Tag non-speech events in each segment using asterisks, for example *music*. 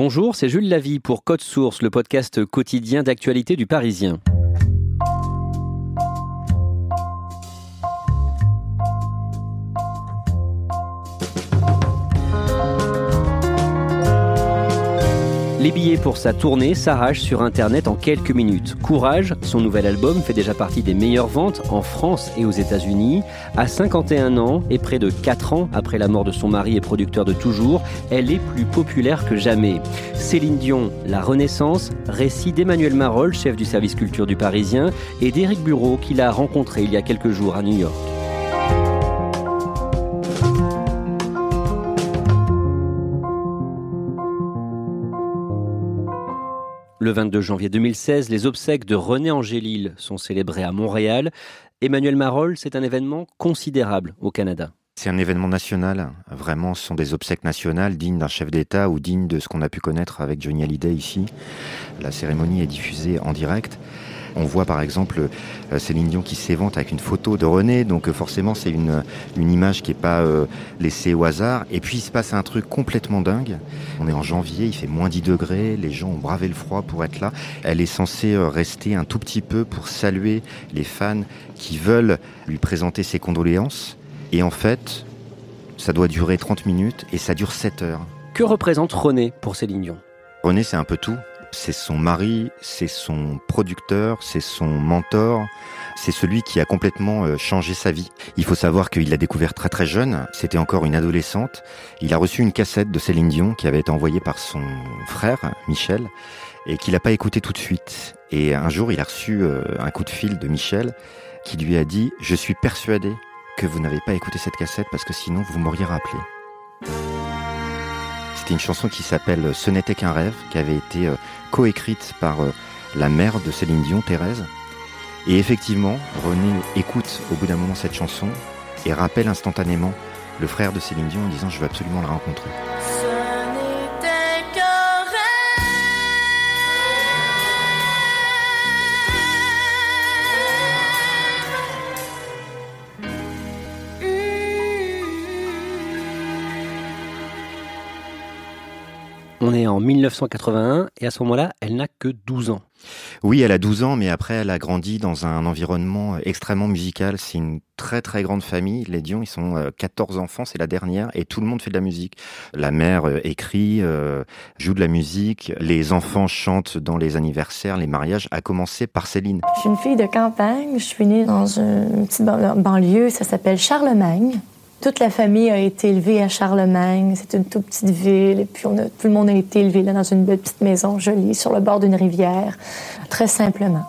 Bonjour, c'est Jules Lavie pour Code Source, le podcast quotidien d'actualité du Parisien. Les billets pour sa tournée s'arrachent sur Internet en quelques minutes. Courage, son nouvel album fait déjà partie des meilleures ventes en France et aux États-Unis. À 51 ans et près de 4 ans après la mort de son mari et producteur de toujours, elle est plus populaire que jamais. Céline Dion, La Renaissance, récit d'Emmanuel Marolle, chef du service culture du Parisien, et d'Éric Bureau, qu'il a rencontré il y a quelques jours à New York. Le 22 janvier 2016, les obsèques de René Angélil sont célébrées à Montréal. Emmanuel Marolle, c'est un événement considérable au Canada. C'est un événement national. Vraiment, ce sont des obsèques nationales dignes d'un chef d'État ou dignes de ce qu'on a pu connaître avec Johnny Hallyday ici. La cérémonie est diffusée en direct. On voit par exemple euh, Céline Dion qui s'évente avec une photo de René, donc euh, forcément c'est une, une image qui n'est pas euh, laissée au hasard. Et puis il se passe un truc complètement dingue. On est en janvier, il fait moins 10 degrés, les gens ont bravé le froid pour être là. Elle est censée rester un tout petit peu pour saluer les fans qui veulent lui présenter ses condoléances. Et en fait, ça doit durer 30 minutes et ça dure 7 heures. Que représente René pour Céline Dion? René, c'est un peu tout. C'est son mari, c'est son producteur, c'est son mentor, c'est celui qui a complètement euh, changé sa vie. Il faut savoir qu'il l'a découvert très très jeune, c'était encore une adolescente. Il a reçu une cassette de Céline Dion qui avait été envoyée par son frère, Michel, et qu'il n'a pas écouté tout de suite. Et un jour, il a reçu euh, un coup de fil de Michel qui lui a dit « Je suis persuadé que vous n'avez pas écouté cette cassette parce que sinon vous m'auriez rappelé. C'était une chanson qui s'appelle Ce n'était qu'un rêve, qui avait été euh, coécrite par euh, la mère de Céline Dion, Thérèse. Et effectivement, René écoute au bout d'un moment cette chanson et rappelle instantanément le frère de Céline Dion en disant je veux absolument le rencontrer. On est en 1981 et à ce moment-là, elle n'a que 12 ans. Oui, elle a 12 ans, mais après, elle a grandi dans un environnement extrêmement musical. C'est une très très grande famille. Les Dion, ils sont 14 enfants, c'est la dernière, et tout le monde fait de la musique. La mère euh, écrit, euh, joue de la musique, les enfants chantent dans les anniversaires, les mariages, à commencer par Céline. Je suis une fille de campagne, je suis née dans une petite banlieue, ça s'appelle Charlemagne. Toute la famille a été élevée à Charlemagne. C'est une toute petite ville. Et puis, on a, tout le monde a été élevé là dans une belle petite maison jolie sur le bord d'une rivière, très simplement.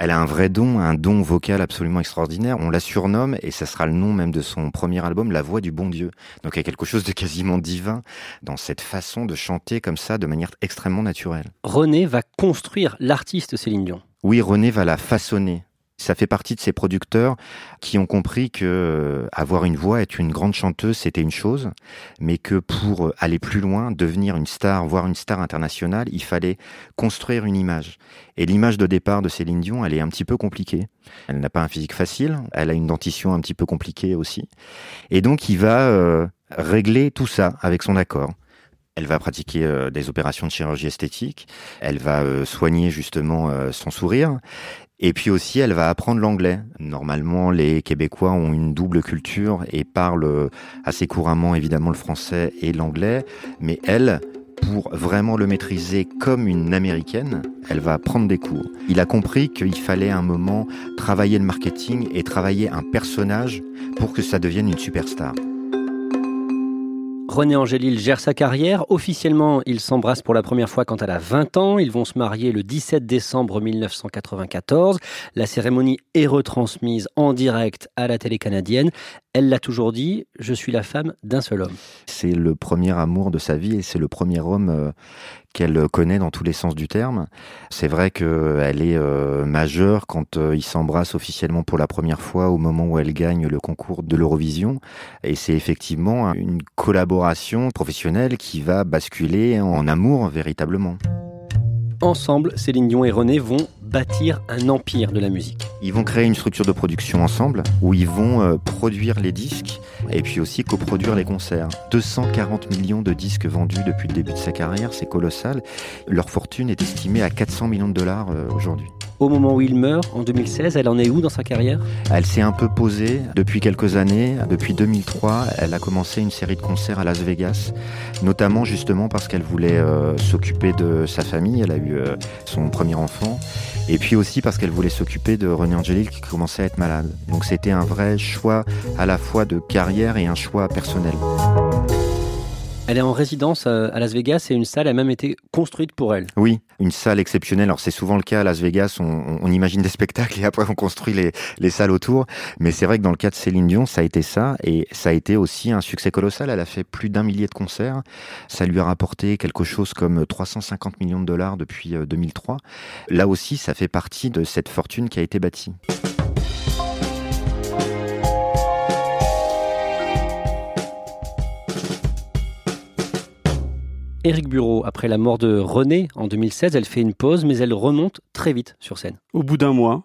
Elle a un vrai don, un don vocal absolument extraordinaire. On la surnomme, et ça sera le nom même de son premier album, La Voix du Bon Dieu. Donc il y a quelque chose de quasiment divin dans cette façon de chanter comme ça, de manière extrêmement naturelle. René va construire l'artiste Céline Dion. Oui, René va la façonner. Ça fait partie de ces producteurs qui ont compris que euh, avoir une voix, être une grande chanteuse, c'était une chose, mais que pour aller plus loin, devenir une star, voire une star internationale, il fallait construire une image. Et l'image de départ de Céline Dion, elle est un petit peu compliquée. Elle n'a pas un physique facile, elle a une dentition un petit peu compliquée aussi. Et donc, il va euh, régler tout ça avec son accord. Elle va pratiquer euh, des opérations de chirurgie esthétique. Elle va euh, soigner justement euh, son sourire. Et puis aussi, elle va apprendre l'anglais. Normalement, les Québécois ont une double culture et parlent assez couramment, évidemment, le français et l'anglais. Mais elle, pour vraiment le maîtriser comme une américaine, elle va prendre des cours. Il a compris qu'il fallait à un moment travailler le marketing et travailler un personnage pour que ça devienne une superstar. René Angélil gère sa carrière. Officiellement, ils s'embrassent pour la première fois quand elle a 20 ans. Ils vont se marier le 17 décembre 1994. La cérémonie est retransmise en direct à la télé canadienne. Elle l'a toujours dit, je suis la femme d'un seul homme. C'est le premier amour de sa vie et c'est le premier homme euh, qu'elle connaît dans tous les sens du terme. C'est vrai qu'elle est euh, majeure quand euh, ils s'embrassent officiellement pour la première fois au moment où elle gagne le concours de l'Eurovision. Et c'est effectivement une collaboration professionnelle qui va basculer en amour véritablement. Ensemble, Céline Dion et René vont bâtir un empire de la musique. Ils vont créer une structure de production ensemble où ils vont euh, produire les disques et puis aussi coproduire les concerts. 240 millions de disques vendus depuis le début de sa carrière, c'est colossal. Leur fortune est estimée à 400 millions de dollars euh, aujourd'hui. Au moment où il meurt, en 2016, elle en est où dans sa carrière? Elle s'est un peu posée depuis quelques années. Depuis 2003, elle a commencé une série de concerts à Las Vegas, notamment justement parce qu'elle voulait euh, s'occuper de sa famille. Elle a eu euh, son premier enfant. Et puis aussi parce qu'elle voulait s'occuper de René Angélil qui commençait à être malade. Donc c'était un vrai choix à la fois de carrière et un choix personnel. Elle est en résidence euh, à Las Vegas et une salle a même été construite pour elle. Oui, une salle exceptionnelle. Alors c'est souvent le cas à Las Vegas, on, imagine des *laughs* spectacles et après on construit les, les salles autour. Mais c'est vrai que dans le cas de Céline Dion, ça a été ça et ça a été aussi un succès colossal. Elle a fait plus d'un millier de concerts. Ça lui a rapporté quelque chose comme 350 millions de dollars depuis 2003. Euh, Là aussi, ça fait partie de cette fortune qui a été bâtie. Éric Bureau, après la mort de René en 2016, elle fait une pause, mais elle remonte très vite sur scène. Au bout d'un mois,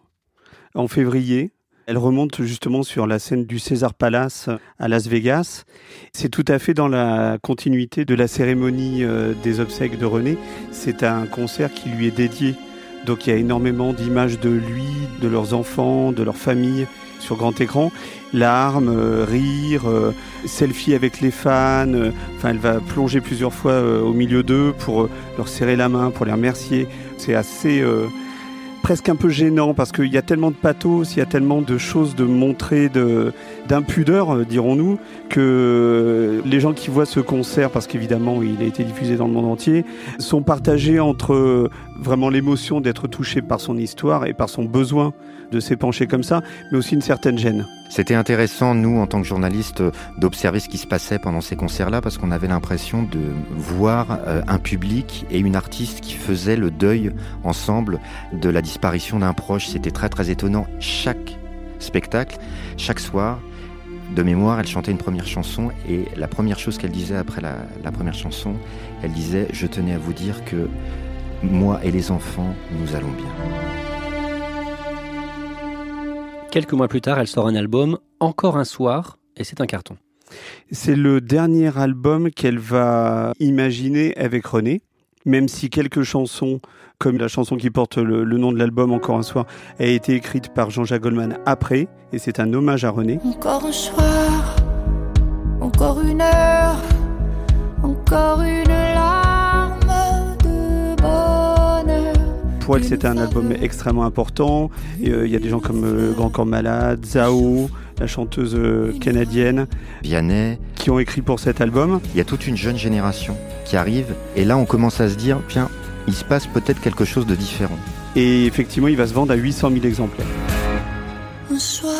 en février, elle remonte justement sur la scène du César Palace à Las Vegas. C'est tout à fait dans la continuité de la cérémonie euh, des obsèques de René. C'est un concert qui lui est dédié. Donc il y a énormément d'images de lui, de leurs enfants, de leur famille sur grand écran. Larmes, euh, rire, euh, selfie avec les fans. euh, Enfin, elle va plonger plusieurs fois euh, au milieu d'eux pour leur serrer la main, pour les remercier. C'est assez presque un peu gênant parce qu'il y a tellement de pathos, il y a tellement de choses de montrer, de d'impudeur, dirons-nous, que les gens qui voient ce concert, parce qu'évidemment il a été diffusé dans le monde entier, sont partagés entre vraiment l'émotion d'être touché par son histoire et par son besoin de s'épancher comme ça, mais aussi une certaine gêne. C'était intéressant, nous, en tant que journalistes, d'observer ce qui se passait pendant ces concerts-là, parce qu'on avait l'impression de voir euh, un public et une artiste qui faisaient le deuil ensemble de la disparition d'un proche. C'était très, très étonnant. Chaque spectacle, chaque soir, de mémoire, elle chantait une première chanson, et la première chose qu'elle disait après la, la première chanson, elle disait « Je tenais à vous dire que moi et les enfants, nous allons bien ». Quelques mois plus tard, elle sort un album, Encore un soir, et c'est un carton. C'est le dernier album qu'elle va imaginer avec René, même si quelques chansons, comme la chanson qui porte le, le nom de l'album Encore un soir, a été écrite par Jean-Jacques Goldman après, et c'est un hommage à René. Encore un soir, encore une heure, encore une elle, c'était un album extrêmement important. Euh, Il y a des gens comme euh, Grand Corps Malade, Zao, la chanteuse euh, canadienne, Vianney, qui ont écrit pour cet album. il y a toute une jeune génération qui arrive, et là on commence à se dire, tiens, il se passe peut-être quelque chose de différent. Et effectivement, il va se vendre à 800 000 exemplaires. Un soir,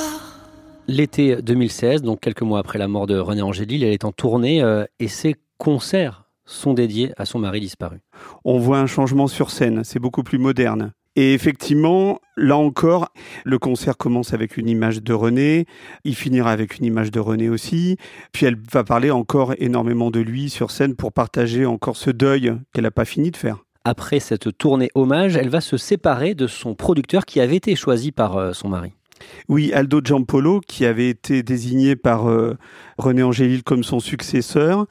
L'été 2016, donc quelques mois après la mort de René Angélil, elle est en tournée euh, et ses concerts sont dédiés à son mari disparu. on voit un changement sur scène, c'est beaucoup plus moderne. Et effectivement, là encore, le concert commence avec une image de René, il finira avec une image de René aussi, puis elle va parler encore énormément de lui sur scène pour partager encore ce deuil qu'elle n'a pas fini de faire. Après cette tournée hommage, elle va se séparer de son producteur qui avait été choisi par euh, son mari. Oui, Aldo Giampolo, qui avait été désigné par euh, René Angélil comme son successeur,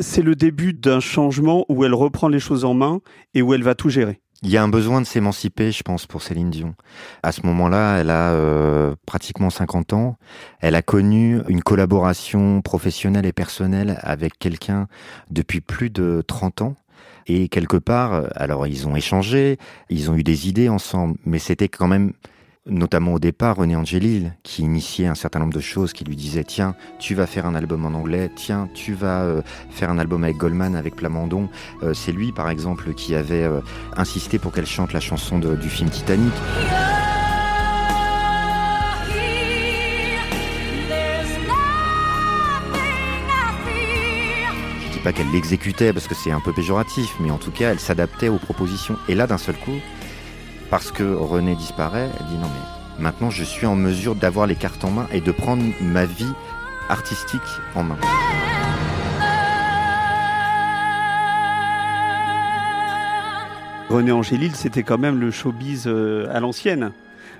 c'est le début d'un changement où elle reprend les choses en main et où elle va tout gérer. Il y a un besoin de s'émanciper, je pense, pour Céline Dion. À ce moment-là, elle a euh, pratiquement 50 ans. Elle a connu une collaboration professionnelle et personnelle avec quelqu'un depuis plus de 30 ans. Et quelque part, euh, alors ils ont échangé, ils ont eu des idées ensemble, mais c'était quand même, notamment au départ René Angélil, qui initiait un certain nombre de choses, qui lui disait tiens, tu vas faire un album en anglais, tiens, tu vas euh, faire un album avec Goldman, avec Plamondon. Euh, c'est lui, par exemple, qui avait euh, insisté pour qu'elle chante la chanson de, du film Titanic. Je dis pas qu'elle l'exécutait parce que c'est un peu péjoratif, mais en tout cas, elle s'adaptait aux propositions. Et là, d'un seul coup, parce que René disparaît, elle dit non mais maintenant je suis en mesure d'avoir les cartes en main et de prendre ma vie artistique en main. René Angélil, c'était quand même le showbiz euh, à l'ancienne.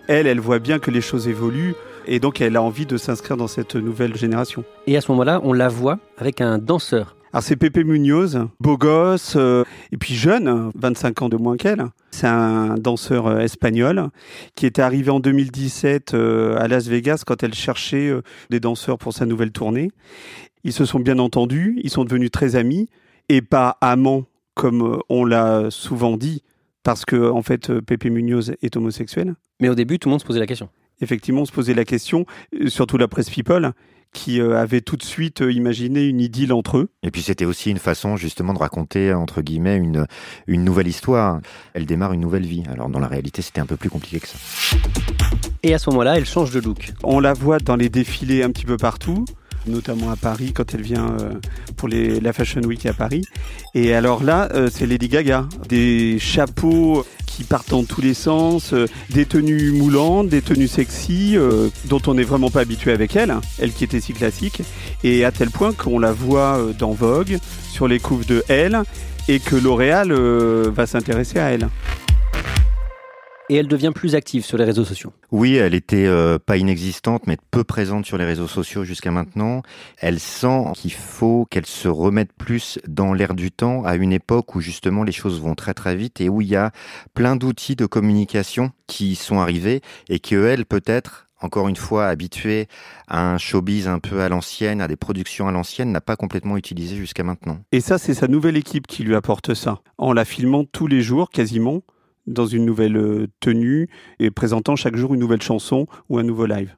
Elle, elle voit bien que les choses évoluent et donc elle a envie de s'inscrire dans cette nouvelle génération. Et à ce moment-là, on la voit avec un danseur. Alors c'est Pepe Munoz, beau gosse, euh, et puis jeune, 25 ans de moins qu'elle. C'est un danseur euh, espagnol qui était arrivé en 2017 à Las Vegas quand elle cherchait des danseurs pour sa nouvelle tournée. Ils se sont bien entendus, ils sont devenus très amis, et pas amants comme on l'a souvent dit, parce que en fait Pepe Munoz est homosexuel. Mais au début, tout le monde se posait la question. Effectivement, on se posait la question, surtout la presse People, qui avait tout de suite imaginé une idylle entre eux. Et puis c'était aussi une façon justement de raconter, entre guillemets, une, une nouvelle histoire. Elle démarre une nouvelle vie. Alors dans la réalité, c'était un peu plus compliqué que ça. Et à ce moment-là, elle change de look. On la voit dans les défilés un petit peu partout notamment à Paris quand elle vient pour les, la Fashion Week à Paris. Et alors là, c'est Lady Gaga. Des chapeaux qui partent dans tous les sens, des tenues moulantes, des tenues sexy, dont on n'est vraiment pas habitué avec elle, elle qui était si classique, et à tel point qu'on la voit dans Vogue, sur les couves de Elle, et que L'Oréal va s'intéresser à elle et elle devient plus active sur les réseaux sociaux. Oui, elle était euh, pas inexistante, mais peu présente sur les réseaux sociaux jusqu'à maintenant. Elle sent qu'il faut qu'elle se remette plus dans l'air du temps à une époque où justement les choses vont très très vite et où il y a plein d'outils de communication qui sont arrivés et que elle peut-être encore une fois habituée à un showbiz un peu à l'ancienne, à des productions à l'ancienne, n'a pas complètement utilisé jusqu'à maintenant. Et ça, c'est sa nouvelle équipe qui lui apporte ça, en la filmant tous les jours quasiment dans une nouvelle tenue et présentant chaque jour une nouvelle chanson ou un nouveau live.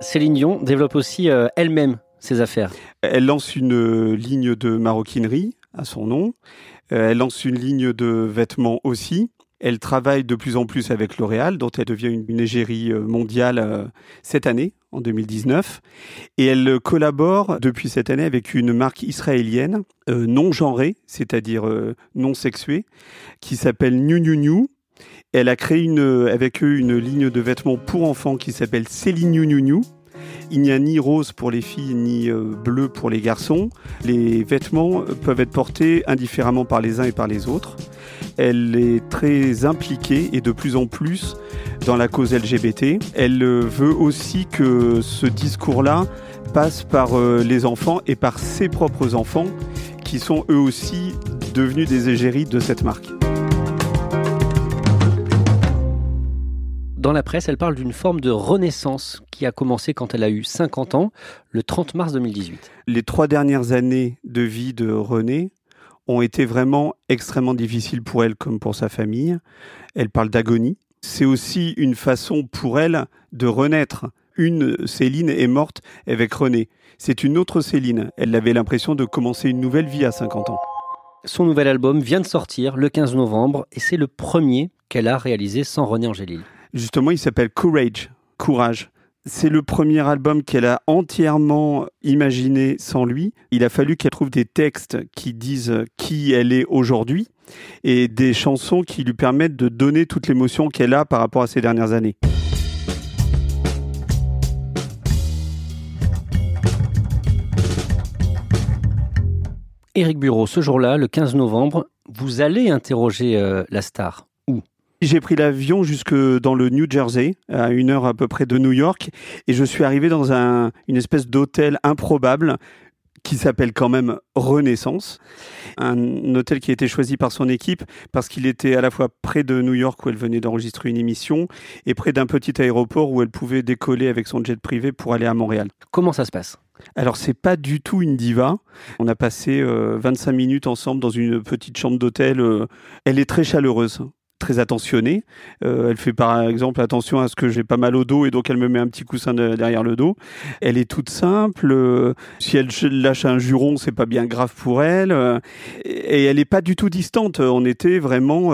Céline Dion développe aussi euh, elle-même ses affaires. Elle lance une ligne de maroquinerie à son nom. Euh, elle lance une ligne de vêtements aussi. Elle travaille de plus en plus avec L'Oréal, dont elle devient une, égérie mondiale cette année, en 2019. Et elle collabore depuis cette année avec une marque israélienne euh, non genrée, c'est-à-dire euh, non sexuée, qui s'appelle New New New. Elle a créé une, avec eux une ligne de vêtements pour enfants qui s'appelle Céline New New New. Il n'y a ni rose pour les filles ni bleu pour les garçons. Les vêtements peuvent être portés indifféremment par les uns et par les autres. Elle est très impliquée et de plus en plus dans la cause LGBT. Elle veut aussi que ce discours-là passe par les enfants et par ses propres enfants qui sont eux aussi devenus des égéries de cette marque. Dans la presse, elle parle d'une forme de renaissance qui a commencé quand elle a eu 50 ans, le 30 mars 2018. Les trois dernières années de vie de René ont été vraiment extrêmement difficiles pour elle comme pour sa famille. Elle parle d'agonie. C'est aussi une façon pour elle de renaître. Une Céline est morte avec René. C'est une autre Céline. Elle avait l'impression de commencer une nouvelle vie à 50 ans. Son nouvel album vient de sortir le 15 novembre et c'est le premier qu'elle a réalisé sans René Angélil. Justement, il s'appelle Courage, Courage. C'est le premier album qu'elle a entièrement imaginé sans lui. Il a fallu qu'elle trouve des textes qui disent qui elle est aujourd'hui et des chansons qui lui permettent de donner toute l'émotion qu'elle a par rapport à ces dernières années. Éric Bureau, ce jour-là, le 15 novembre, vous allez interroger euh, la star. J'ai pris l'avion jusque dans le New Jersey, à une heure à peu près de New York, et je suis arrivé dans un, une espèce d'hôtel improbable qui s'appelle quand même Renaissance, un hôtel qui a été choisi par son équipe parce qu'il était à la fois près de New York où elle venait d'enregistrer une émission et près d'un petit aéroport où elle pouvait décoller avec son jet privé pour aller à Montréal. Comment ça se passe? Alors c'est pas du tout une diva. On a passé 25 minutes ensemble dans une petite chambre d'hôtel. elle est très chaleureuse très attentionnée. Euh, elle fait par exemple attention à ce que j'ai pas mal au dos et donc elle me met un petit coussin de, derrière le dos. Elle est toute simple. Euh, si elle lâche un juron, c'est pas bien grave pour elle. Euh, et elle est pas du tout distante. On était vraiment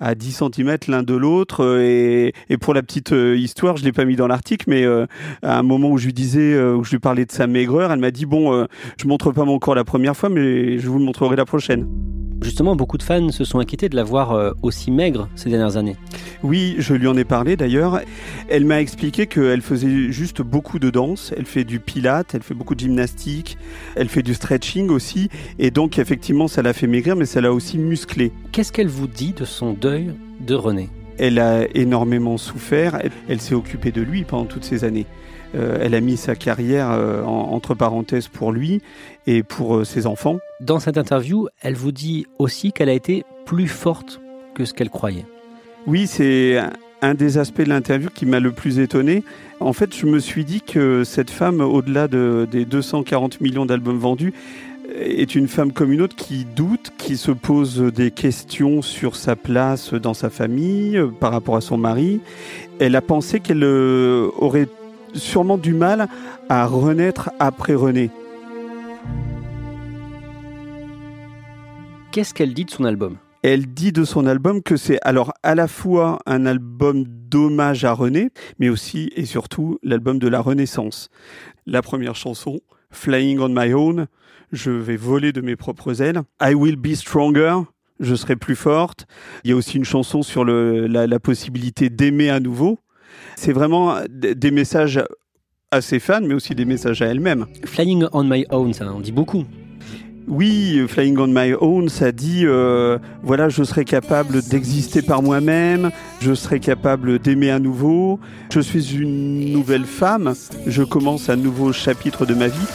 à 10 cm l'un de l'autre. Et, pour la petite histoire, je l'ai pas mis dans l'article, mais à un moment où je lui disais, où je lui parlais de sa maigreur, elle m'a dit bon, je montre pas mon corps la première fois, mais je vous le montrerai la prochaine. Justement, beaucoup de fans se sont inquiétés de la voir euh, aussi maigre ces dernières années. Oui, je lui en ai parlé d'ailleurs. Elle m'a expliqué qu'elle faisait juste beaucoup de danse. Elle fait du pilate, elle fait beaucoup de gymnastique, elle fait du stretching aussi. Et donc, effectivement, ça l'a fait maigrir, mais ça l'a aussi musclé. Qu'est-ce qu'elle vous dit de son deuil de René? Elle a énormément souffert. Elle s'est occupée de lui pendant toutes ces années. Euh, elle a mis sa carrière euh, entre parenthèses pour lui et pour euh, ses enfants. Dans cette interview, elle vous dit aussi qu'elle a été plus forte que ce qu'elle croyait. Oui, c'est un des aspects de l'interview qui m'a le plus étonné. En fait, je me suis dit que cette femme, au-delà des 240 millions d'albums vendus, est une femme comme une autre qui doute, qui se pose des questions sur sa place dans sa famille, par rapport à son mari. Elle a pensé qu'elle aurait sûrement du mal à renaître après René. Qu'est-ce qu'elle dit de son album? Elle dit de son album que c'est alors à la fois un album d'hommage à René, mais aussi et surtout l'album de la Renaissance. La première chanson, Flying on My Own, je vais voler de mes propres ailes. I Will Be Stronger, je serai plus forte. Il y a aussi une chanson sur le, la possibilité d'aimer à nouveau. C'est vraiment des messages à ses fans, mais aussi des messages à elle-même. Flying on my own, ça en dit beaucoup. Oui, Flying on My Own, ça dit euh, voilà, je serai capable d'exister par moi-même, je serai capable d'aimer à nouveau, je suis une nouvelle femme, je commence un nouveau chapitre de ma vie.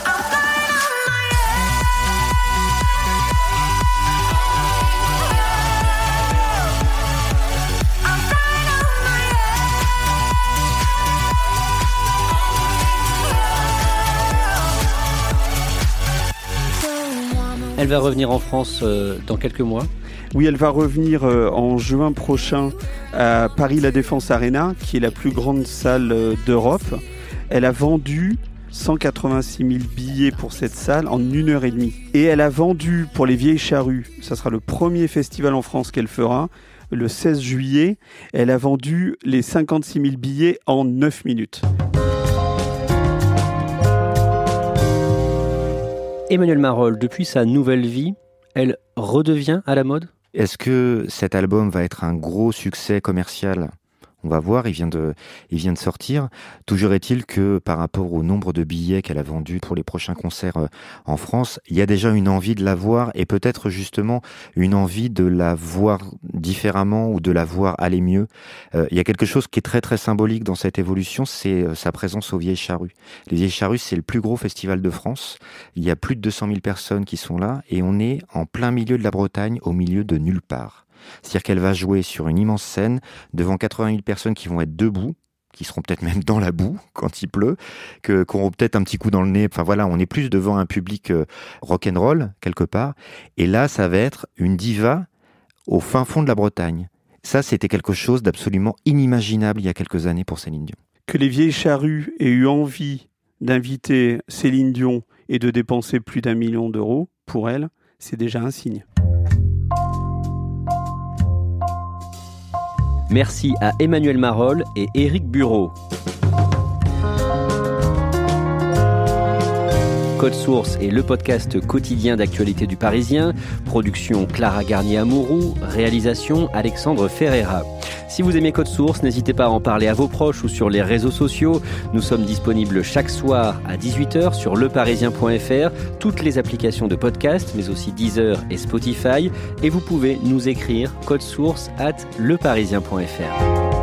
Va revenir en France euh, dans quelques mois. Oui, elle va revenir euh, en juin prochain à Paris La Défense Arena, qui est la plus grande salle euh, d'Europe. Elle a vendu 186 000 billets pour cette salle en une heure et demie. Et elle a vendu pour les Vieilles Charrues, ça sera le premier festival en France qu'elle fera, le 16 juillet, elle a vendu les 56 000 billets en 9 minutes. Emmanuel Marolles, depuis sa nouvelle vie, elle redevient à la mode? Est-ce que cet album va être un gros succès commercial? On va voir, il vient de, il vient de sortir. Toujours est-il que par rapport au nombre de billets qu'elle a vendus pour les prochains concerts euh, en France, il y a déjà une envie de la voir et peut-être justement une envie de la voir différemment ou de la voir aller mieux. Euh, il y a quelque chose qui est très très symbolique dans cette évolution, c'est euh, sa présence aux Vieilles Charrues. Les Vieilles Charrues, c'est le plus gros festival de France. Il y a plus de 200 000 personnes qui sont là et on est en plein milieu de la Bretagne, au milieu de nulle part. C'est-à-dire qu'elle va jouer sur une immense scène devant 80 000 personnes qui vont être debout, qui seront peut-être même dans la boue *laughs* quand il pleut, que auront peut-être un petit coup dans le nez. Enfin voilà, on est plus devant un public euh, rock'n'roll quelque part. Et là, ça va être une diva au fin fond de la Bretagne. Ça, c'était quelque chose d'absolument inimaginable il y a quelques années pour Céline Dion. Que les vieilles charrues aient eu envie d'inviter Céline Dion et de dépenser plus d'un million d'euros pour elle, c'est déjà un signe. Merci à Emmanuel Marolles et Éric Bureau. Code Source est le podcast quotidien d'actualité du Parisien. Production Clara Garnier-Amouroux. Réalisation Alexandre Ferreira. Si vous aimez Code Source, n'hésitez pas à en parler à vos proches ou sur les réseaux sociaux. Nous sommes disponibles chaque soir à 18h sur leparisien.fr, toutes les applications de podcast, mais aussi Deezer et Spotify. Et vous pouvez nous écrire code source at leparisien.fr.